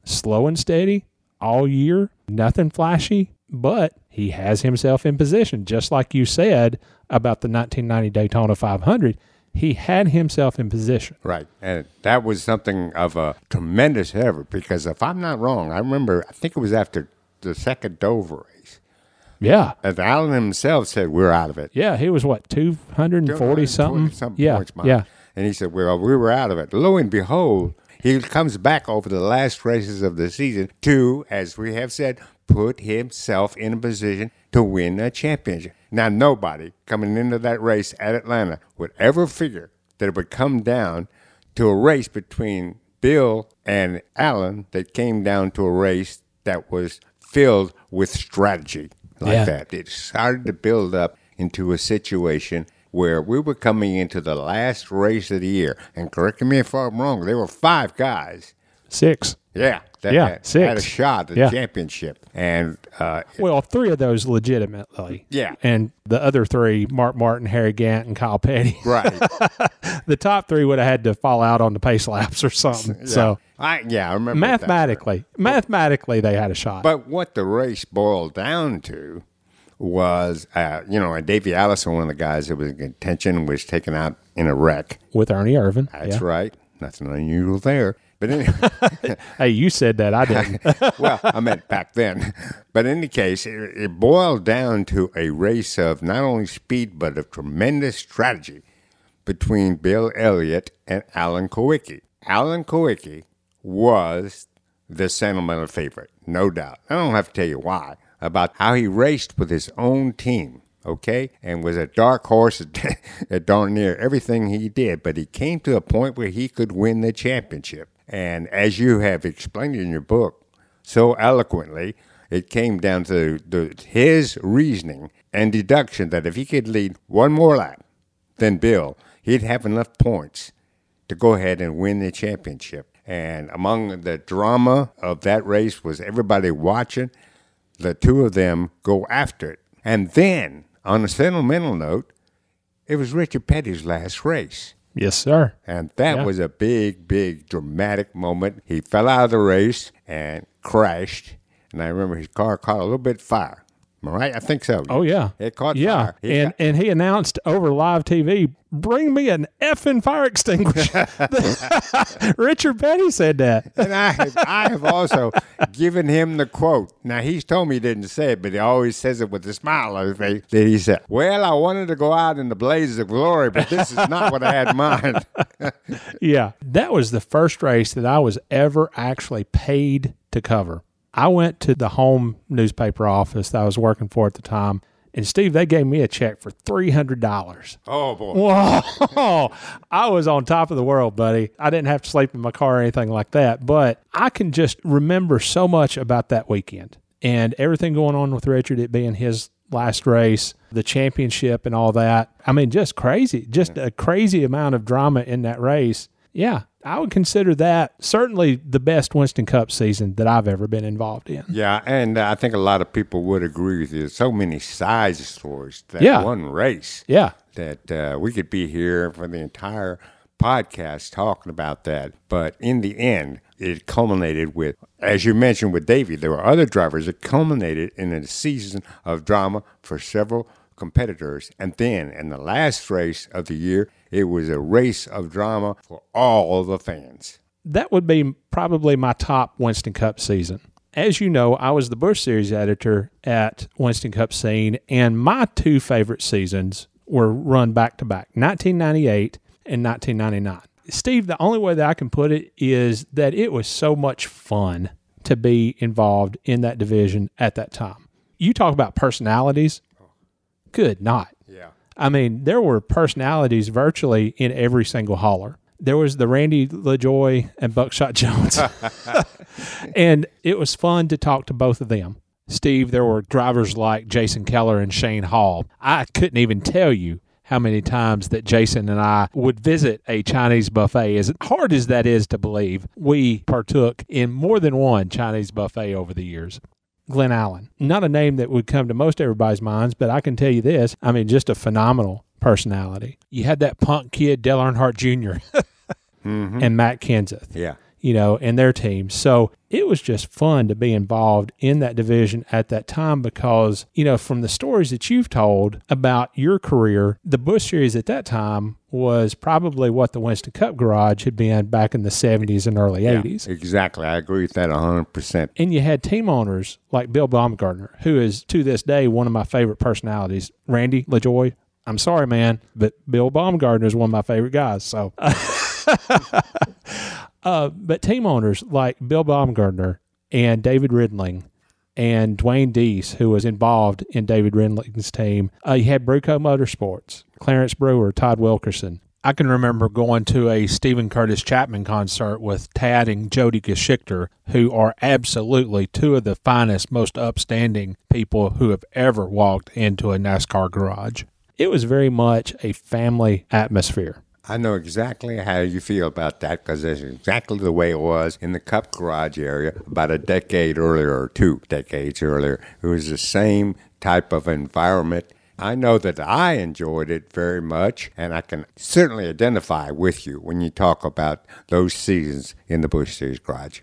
[SPEAKER 4] slow and steady all year, nothing flashy, but he has himself in position, just like you said about the 1990 Daytona 500. He had himself in position.
[SPEAKER 5] Right. And that was something of a tremendous effort because if I'm not wrong, I remember, I think it was after the second Dover race,
[SPEAKER 4] Yeah.
[SPEAKER 5] as Alan himself said, we're out of it.
[SPEAKER 4] Yeah, he was what, 240 something?
[SPEAKER 5] something
[SPEAKER 4] yeah.
[SPEAKER 5] points,
[SPEAKER 4] yeah.
[SPEAKER 5] And he said, well, we were out of it. Lo and behold, he comes back over the last races of the season to, as we have said, put himself in a position to win a championship. Now, nobody coming into that race at Atlanta would ever figure that it would come down to a race between Bill and Alan that came down to a race that was filled with strategy like
[SPEAKER 4] Yeah.
[SPEAKER 5] that. It started to build up into a situation where we were coming into the last race of the year. And correct me if I'm wrong, there were five guys.
[SPEAKER 4] Six.
[SPEAKER 5] Yeah, that
[SPEAKER 4] Yeah,
[SPEAKER 5] had, had a shot at
[SPEAKER 4] Yeah.
[SPEAKER 5] the championship. And uh,
[SPEAKER 4] Well, three of those legitimately.
[SPEAKER 5] Yeah.
[SPEAKER 4] And the other three, Mark Martin, Harry Gant, and Kyle Petty.
[SPEAKER 5] right,
[SPEAKER 4] the top three would have had to fall out on the pace laps or something. So
[SPEAKER 5] I, yeah, I remember that.
[SPEAKER 4] mathematically, mathematically, they had a shot.
[SPEAKER 5] But what the race boiled down to was, uh, you know, and Davey Allison, one of the guys that was in contention, was taken out in a wreck.
[SPEAKER 4] with Ernie Irvan.
[SPEAKER 5] That's
[SPEAKER 4] yeah.
[SPEAKER 5] right. Nothing unusual there. But anyway,
[SPEAKER 4] Hey, you said that. I didn't.
[SPEAKER 5] well, I meant back then. But in any case, it, it boiled down to a race of not only speed, but of tremendous strategy between Bill Elliott and Alan Kulwicki. Alan Kulwicki was the sentimental favorite, no doubt. I don't have to tell you why, about how he raced with his own team, okay, and was a dark horse at, at darn near everything he did, but he came to a point where he could win the championship. And as you have explained in your book so eloquently, it came down to the, his reasoning and deduction that if he could lead one more lap than Bill, he'd have enough points to go ahead and win the championship. And among the drama of that race was everybody watching the two of them go after it. And then, on a sentimental note, it was Richard Petty's last race.
[SPEAKER 4] Yes, sir.
[SPEAKER 5] And that
[SPEAKER 4] Yeah.
[SPEAKER 5] was a big, big dramatic moment. He fell out of the race and crashed. And I remember his car caught a little bit fire. Right? I think so.
[SPEAKER 4] Oh yeah,
[SPEAKER 5] It caught
[SPEAKER 4] yeah,
[SPEAKER 5] fire. He
[SPEAKER 4] and
[SPEAKER 5] got-
[SPEAKER 4] and he announced over live TV, "Bring me an effing fire extinguisher." Richard Petty said that.
[SPEAKER 5] and I have, I have also given him the quote. Now he's told me he didn't say it, but he always says it with a smile on his face. That he said, "Well, I wanted to go out in the blazes of glory, but this is not what I had in mind."
[SPEAKER 4] Yeah, that was the first race that I was ever actually paid to cover. I went to the home newspaper office that I was working for at the time, and Steve, they gave me a check for three hundred dollars.
[SPEAKER 5] oh boy!
[SPEAKER 4] Whoa! I was on top of the world, buddy. I didn't have to sleep in my car or anything like that, but I can just remember so much about that weekend and everything going on with Richard, it being his last race, the championship, and all that. I mean, just crazy, just a crazy amount of drama in that race. Yeah, I would consider that certainly the best Winston Cup season that I've ever been involved in.
[SPEAKER 5] Yeah, and uh, I think a lot of people would agree with you. So many side stories that
[SPEAKER 4] Yeah.
[SPEAKER 5] one race.
[SPEAKER 4] Yeah.
[SPEAKER 5] that uh, we could be here for the entire podcast talking about that. But in the end, it culminated with, as you mentioned with Davey, there were other drivers. It culminated in a season of drama for several competitors. And then in the last race of the year, it was a race of drama for all the fans.
[SPEAKER 4] that would be probably my top Winston Cup season. As you know, I was the Busch Series editor at Winston Cup Scene, and my two favorite seasons were run back to back 1998 and 1999. Steve, the only way that I can put it is that it was so much fun to be involved in that division at that time. You talk about personalities, good night. I mean, there were personalities virtually in every single hauler. There was the Randy LaJoie and Buckshot Jones. and it was fun to talk to both of them. Steve, there were drivers like Jason Keller and Shane Hall. I couldn't even tell you how many times that Jason and I would visit a Chinese buffet. As hard as that is to believe, we partook in more than one Chinese buffet over the years. Glenn Allen. Not a name that would come to most everybody's minds, but I can tell you this. I mean, just a phenomenal personality. You had that punk kid, Dale Earnhardt junior mm-hmm. and Matt Kenseth
[SPEAKER 5] Yeah.
[SPEAKER 4] You know, and their team. So it was just fun to be involved in that division at that time because, you know, from the stories that you've told about your career, the Busch Series at that time was probably what the Winston Cup Garage had been back in the 70s and early 80s.
[SPEAKER 5] Exactly. I agree with that 100%.
[SPEAKER 4] And you had team owners like Bill Baumgardner, who is to this day one of my favorite personalities. Randy LaJoie, I'm sorry, man, but Bill Baumgardner is one of my favorite guys. So, uh, but team owners like Bill Baumgardner and David Ridling and Dwayne Deese, who was involved in David Ridling's team. Uh, you had Brewco Motorsports, Clarence Brewer, Todd Wilkerson. I can remember going to a Steven Curtis Chapman concert with Tad and Jody Geschickter, who are absolutely two of the finest, most upstanding people who have ever walked into a NASCAR garage. It was very much a family atmosphere.
[SPEAKER 5] I know exactly how you feel about that because that's exactly the way it was in the Cup Garage area about a decade earlier or two decades earlier. It was the same type of environment. I know that I enjoyed it very much, and I can certainly identify with you when you talk about those seasons in the Busch Series Garage.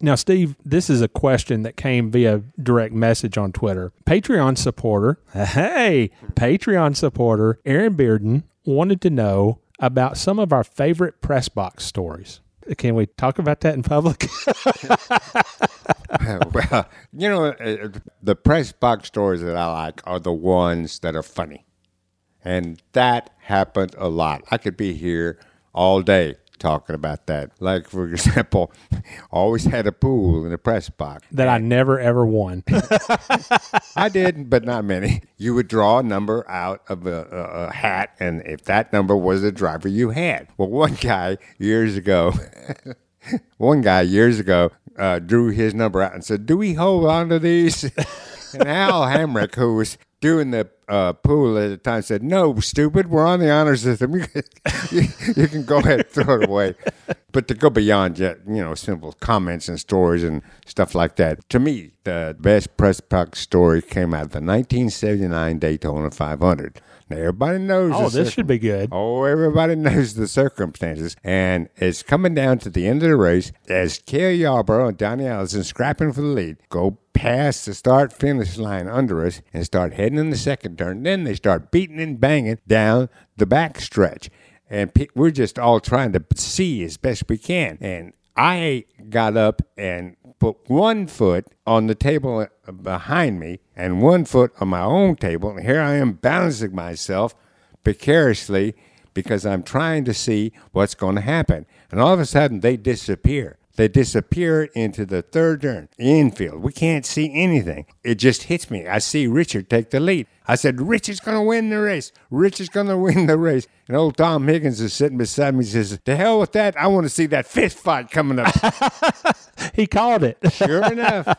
[SPEAKER 4] Now, Steve, this is a question that came via direct message on Twitter. Patreon supporter, hey, Patreon supporter Aaron Bearden wanted to know about some of our favorite press box stories. Can we talk about that in public?
[SPEAKER 5] well, you know, uh, the press box stories that I like are the ones that are funny. And that happened a lot. I could be here all day talking about that. Like, for example, always had a pool in the press box.
[SPEAKER 4] that I never ever won.
[SPEAKER 5] I did, but not many. You would draw a number out of a, a, a hat, and if that number was the driver you had. Well, one guy years ago, one guy years ago uh, drew his number out and said, "Do we hold on to these?" and Al Hamrick, who was doing the uh, pool at the time, said, "No, stupid. We're on the honor system. You can, you, you can go ahead and throw it away." But to go beyond you know simple comments and stories and stuff like that, to me, the best press box story came out of the 1979 Daytona 500. Now everybody knows.
[SPEAKER 4] Oh, this should be good.
[SPEAKER 5] Oh, everybody knows the circumstances. And it's coming down to the end of the race as Cale Yarborough and Donnie Allison scrapping for the lead. Go pass the start finish line under us and start heading in the second turn. Then they start beating and banging down the back stretch. And pe- we're just all trying to see as best we can. And I got up and put one foot on the table uh, behind me and one foot on my own table. And here I am balancing myself precariously because I'm trying to see what's going to happen. And all of a sudden, they disappear. They disappear into the third infield. We can't see anything. It just hits me. I see Richard take the lead. I said, Richard's going to win the race. Richard's going to win the race. And old Tom Higgins is sitting beside me. He says, To hell with that. I want to see that fist fight coming up.
[SPEAKER 4] he called it.
[SPEAKER 5] sure enough.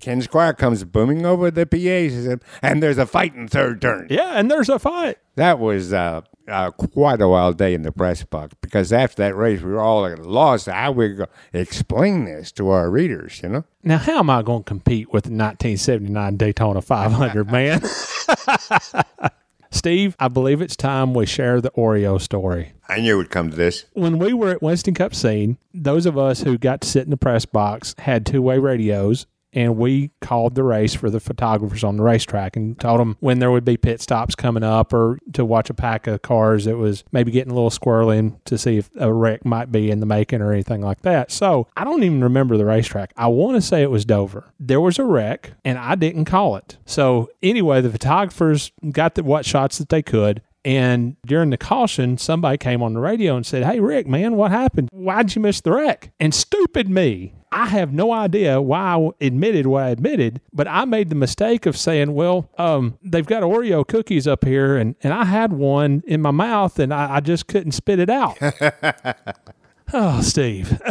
[SPEAKER 5] Ken Squier comes booming over the PA. And there's a fight in third turn.
[SPEAKER 4] Yeah, and there's a fight.
[SPEAKER 5] That was uh, uh, quite a wild day in the press box because after that race, we were all at a loss how we go explain this to our readers, you know?
[SPEAKER 4] Now, how am I going to compete with the 1979 Daytona 500, man? Steve, I believe it's time we share the Oreo story.
[SPEAKER 5] I knew it would come to this.
[SPEAKER 4] When we were at Winston Cup scene, those of us who got to sit in the press box had two way radios and we called the race for the photographers on the racetrack and told them when there would be pit stops coming up or to watch a pack of cars that was maybe getting a little squirrely to see if a wreck might be in the making or anything like that. So I don't even remember the racetrack. I want to say it was Dover. There was a wreck and I didn't call it. So anyway, the photographers got the what shots that they could. And during the caution, somebody came on the radio and said, Hey, Rick, man, what happened? Why'd you miss the wreck? And stupid me, I have no idea why I admitted what I admitted, but I made the mistake of saying, well, um, they've got Oreo cookies up here, and, and I had one in my mouth, and I, I just couldn't spit it out. oh, Steve.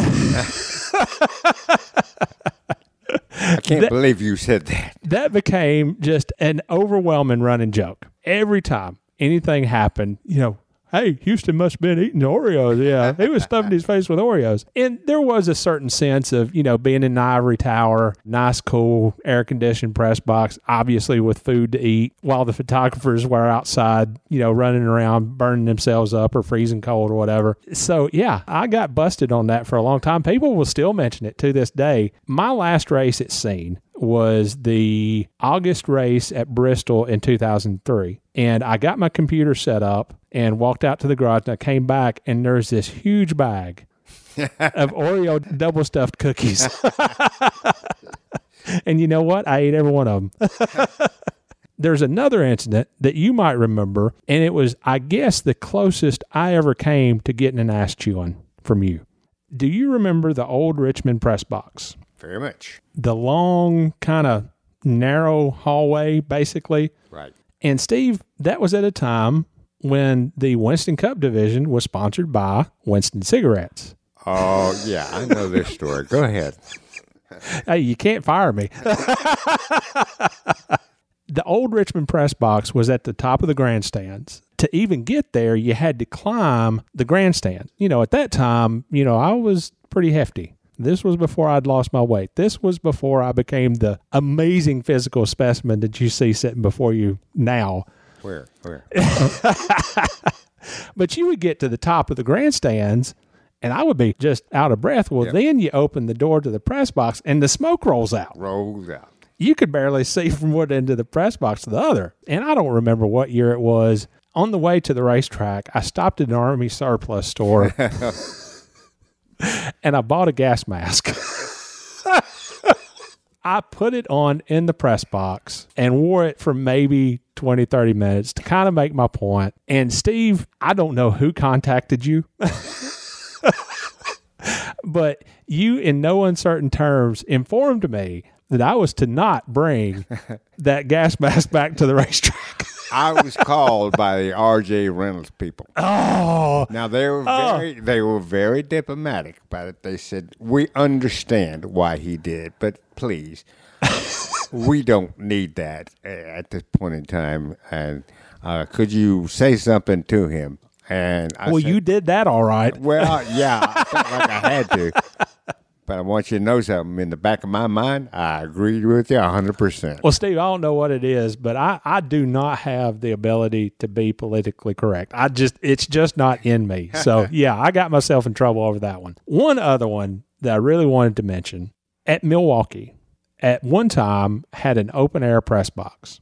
[SPEAKER 5] I can't
[SPEAKER 4] That-
[SPEAKER 5] believe you said that.
[SPEAKER 4] that became just an overwhelming running joke. Every time anything happened, you know, hey, Houston must have been eating Oreos. Yeah, he was stuffing his face with Oreos. And there was a certain sense of, you know, being in the ivory tower, nice, cool, air conditioned press box, obviously with food to eat, while the photographers were outside, you know, running around, burning themselves up or freezing cold or whatever. So, yeah, I got busted on that for a long time. People will still mention it to this day. My last race at Scene was the August race at Bristol in 2003. And I got my computer set up and walked out to the garage and I came back and there's this huge bag of Oreo double stuffed cookies. and you know what? I ate every one of them. There's another incident that you might remember, and it was, I guess, the closest I ever came to getting an ass chewing from you. Do you remember the old Richmond press box?
[SPEAKER 5] Very much.
[SPEAKER 4] the long kind of narrow hallway basically
[SPEAKER 5] Right.
[SPEAKER 4] And steve that was at a time when the winston cup division was sponsored by winston cigarettes.
[SPEAKER 5] Oh, yeah, I know this story. Go ahead.
[SPEAKER 4] hey you can't fire me. The old richmond press box was at the top of the grandstands. To even get there you had to climb the grandstand you know at that time you know i was pretty hefty this was before I'd lost my weight. This was before I became the amazing physical specimen that you see sitting before you now.
[SPEAKER 5] Where? Where?
[SPEAKER 4] But you would get to the top of the grandstands and I would be just out of breath. Well, then you open the door to the press box and the smoke rolls out.
[SPEAKER 5] Rolls out.
[SPEAKER 4] You could barely see from one end of the press box to the other. And I don't remember what year it was. On the way to the racetrack, I stopped at an Army surplus store and I bought a gas mask. I put it on in the press box and wore it for maybe 20, 30 minutes to kind of make my point. And Steve, I don't know who contacted you, but you, in no uncertain terms, informed me that I was to not bring that gas mask back to the racetrack.
[SPEAKER 5] I was called by the RJ Reynolds people.
[SPEAKER 4] Oh,
[SPEAKER 5] Now they were
[SPEAKER 4] Oh.
[SPEAKER 5] very they were very diplomatic about it. They said we understand why he did, but please, we don't need that at this point in time. And uh, could you say something to him? And I
[SPEAKER 4] well,
[SPEAKER 5] said,
[SPEAKER 4] you did that all right.
[SPEAKER 5] well, yeah, I felt like I had to. But I want you to know something. In the back of my mind, I agree with you hundred percent.
[SPEAKER 4] Well, Steve, I don't know what it is, but I, I do not have the ability to be politically correct. I just, it's just not in me. So, yeah, I got myself in trouble over that one. One other one that I really wanted to mention at Milwaukee, at one time had an open air press box.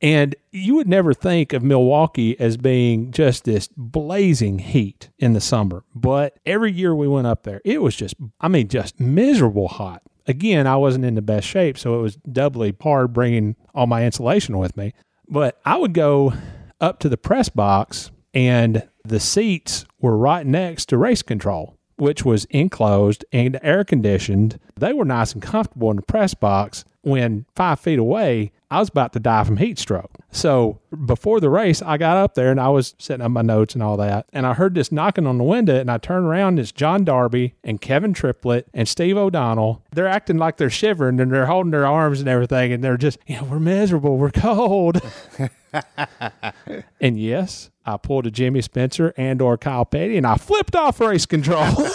[SPEAKER 4] And you would never think of Milwaukee as being just this blazing heat in the summer. But every year we went up there, it was just, I mean, just miserable hot. Again, I wasn't in the best shape, so it was doubly hard bringing all my insulation with me. But I would go up to the press box, and the seats were right next to race control, which was enclosed and air conditioned. They were nice and comfortable in the press box. When five feet away, I was about to die from heat stroke. So before the race, I got up there and I was setting up my notes and all that. And I heard this knocking on the window and I turned around and it's John Darby and Kevin Triplett and Steve O'Donnell. They're acting like they're shivering and they're holding their arms and everything. And they're just, you know, we're miserable. We're cold. and yes, I pulled a Jimmy Spencer and or Kyle Petty and I flipped off race control.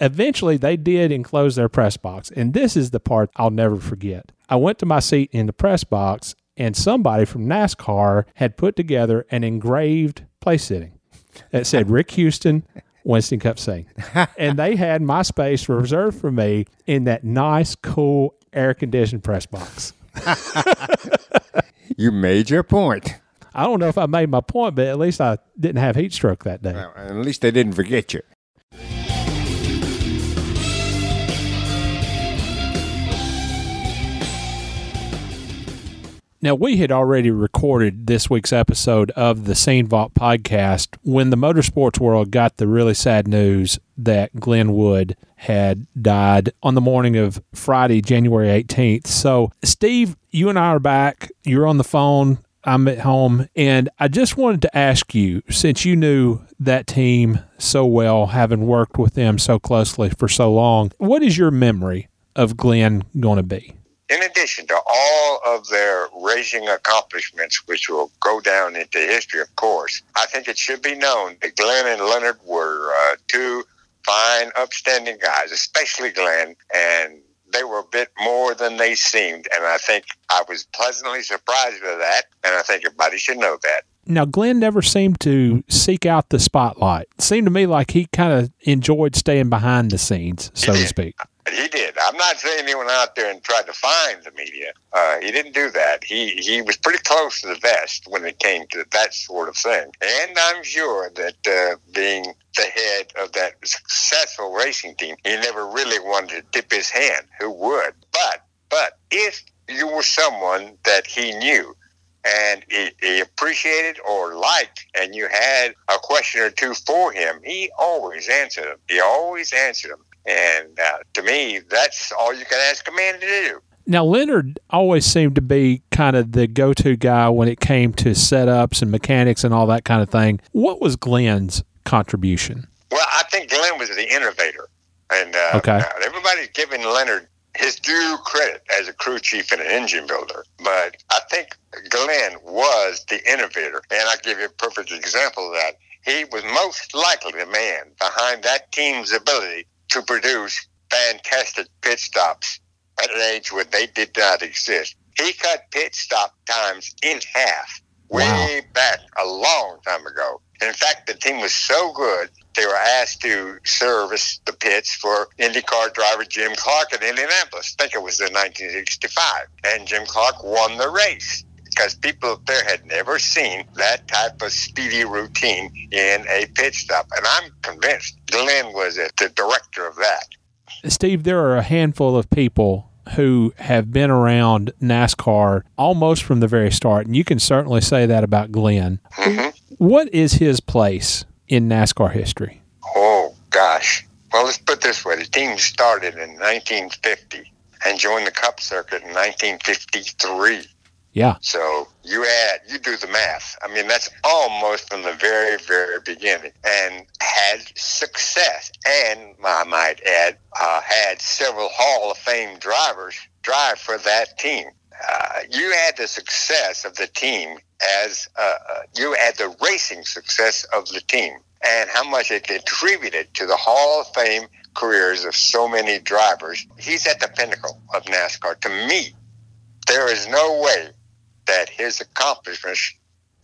[SPEAKER 4] Eventually, they did enclose their press box. And this is the part I'll never forget. I went to my seat in the press box, and somebody from NASCAR had put together an engraved place sitting that said Rick Houston, Winston Cup Scene. and they had my space reserved for me in that nice, cool, air conditioned press box.
[SPEAKER 11] You made your point.
[SPEAKER 4] I don't know if I made my point, but at least I didn't have heat stroke that day.
[SPEAKER 11] Well, at least they didn't forget you.
[SPEAKER 4] Now, we had already recorded this week's episode of the Scene Vault podcast when the motorsports world got the really sad news that Glenn Wood had died on the morning of Friday, January 18th. So, Steve, you and I are back. You're on the phone. I'm at home. And I just wanted to ask you since you knew that team so well, having worked with them so closely for so long, what is your memory of Glenn going to be?
[SPEAKER 5] In addition to all of their racing accomplishments, which will go down into history, of course, I think it should be known that Glenn and Leonard were uh, two fine, upstanding guys, especially Glenn, and they were a bit more than they seemed. And I think I was pleasantly surprised with that, and I think everybody should know that.
[SPEAKER 4] Now, Glenn never seemed to seek out the spotlight. It seemed to me like he kind of enjoyed staying behind the scenes, so to speak.
[SPEAKER 5] He did. I'm not saying he went out there and tried to find the media. Uh, he didn't do that. He he was pretty close to the vest when it came to that sort of thing. And I'm sure that uh, being the head of that successful racing team, he never really wanted to dip his hand. Who would? But but if you were someone that he knew and he, he, appreciated or liked, and you had a question or two for him, he always answered them. He always answered them. And uh, to me, that's all you can ask a man to do.
[SPEAKER 4] Now, Leonard always seemed to be kind of the go to guy when it came to setups and mechanics and all that kind of thing. What was Glenn's contribution?
[SPEAKER 5] Well, I think Glenn was the innovator. And uh,
[SPEAKER 4] okay.
[SPEAKER 5] everybody's giving Leonard his due credit as a crew chief and an engine builder. But I think Glenn was the innovator. And I'll give you a perfect example of that. He was most likely the man behind that team's ability to produce fantastic pit stops at an age when they did not exist. He cut pit stop times in half way wow. back a long time ago. In fact, the team was so good, they were asked to service the pits for IndyCar driver Jim Clark in Indianapolis. I think it was in 1965. And Jim Clark won the race because people up there had never seen that type of speedy routine in a pit stop. And I'm convinced Glenn was the director of that.
[SPEAKER 4] Steve, there are a handful of people who have been around NASCAR almost from the very start, and you can certainly say that about Glenn.
[SPEAKER 5] Mm-hmm.
[SPEAKER 4] What is his place in NASCAR history?
[SPEAKER 5] Oh, gosh. Well, let's put it this way the team started in 1950 and joined the Cup circuit in 1953.
[SPEAKER 4] Yeah.
[SPEAKER 5] So you add, you do the math. I mean, that's almost from the very, very beginning, and had success. And I might add, uh, had several Hall of Fame drivers drive for that team. Uh, you add the success of the team as uh, uh you add the racing success of the team, and how much it contributed to the Hall of Fame careers of so many drivers. He's at the pinnacle of NASCAR. To me, there is no way that his accomplishments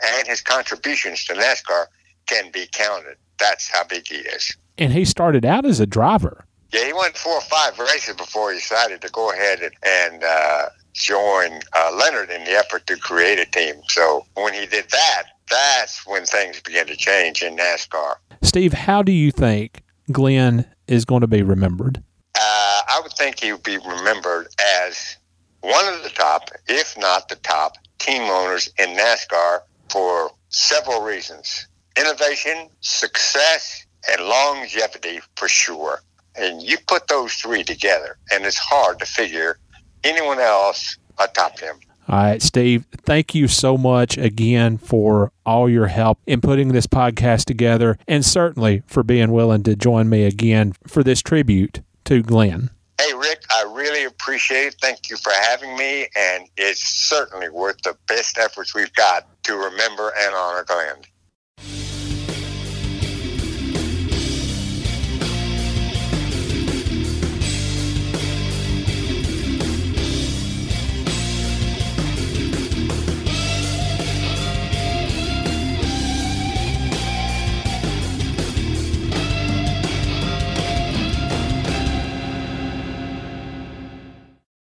[SPEAKER 5] and his contributions to NASCAR can be counted. That's how big he is.
[SPEAKER 4] And he started out as a driver.
[SPEAKER 12] Yeah, he won four or five races before he decided to go ahead and, and uh, join uh, Leonard in the effort to create a team. So when he did that, that's when things began to change in NASCAR.
[SPEAKER 4] Steve, how do you think Glenn is going to be remembered?
[SPEAKER 12] Uh, I would think he would be remembered as one of the top, if not the top, team owners in NASCAR for several reasons innovation, success, and longevity for sure. And you put those three together, and it's hard to figure anyone else atop him.
[SPEAKER 4] All right, Steve, thank you so much again for all your help in putting this podcast together and certainly for being willing to join me again for this tribute to Glenn.
[SPEAKER 12] Hey, Rick, I really appreciate it. Thank you for having me, and it's certainly worth the best efforts we've got to remember and honor Glenn.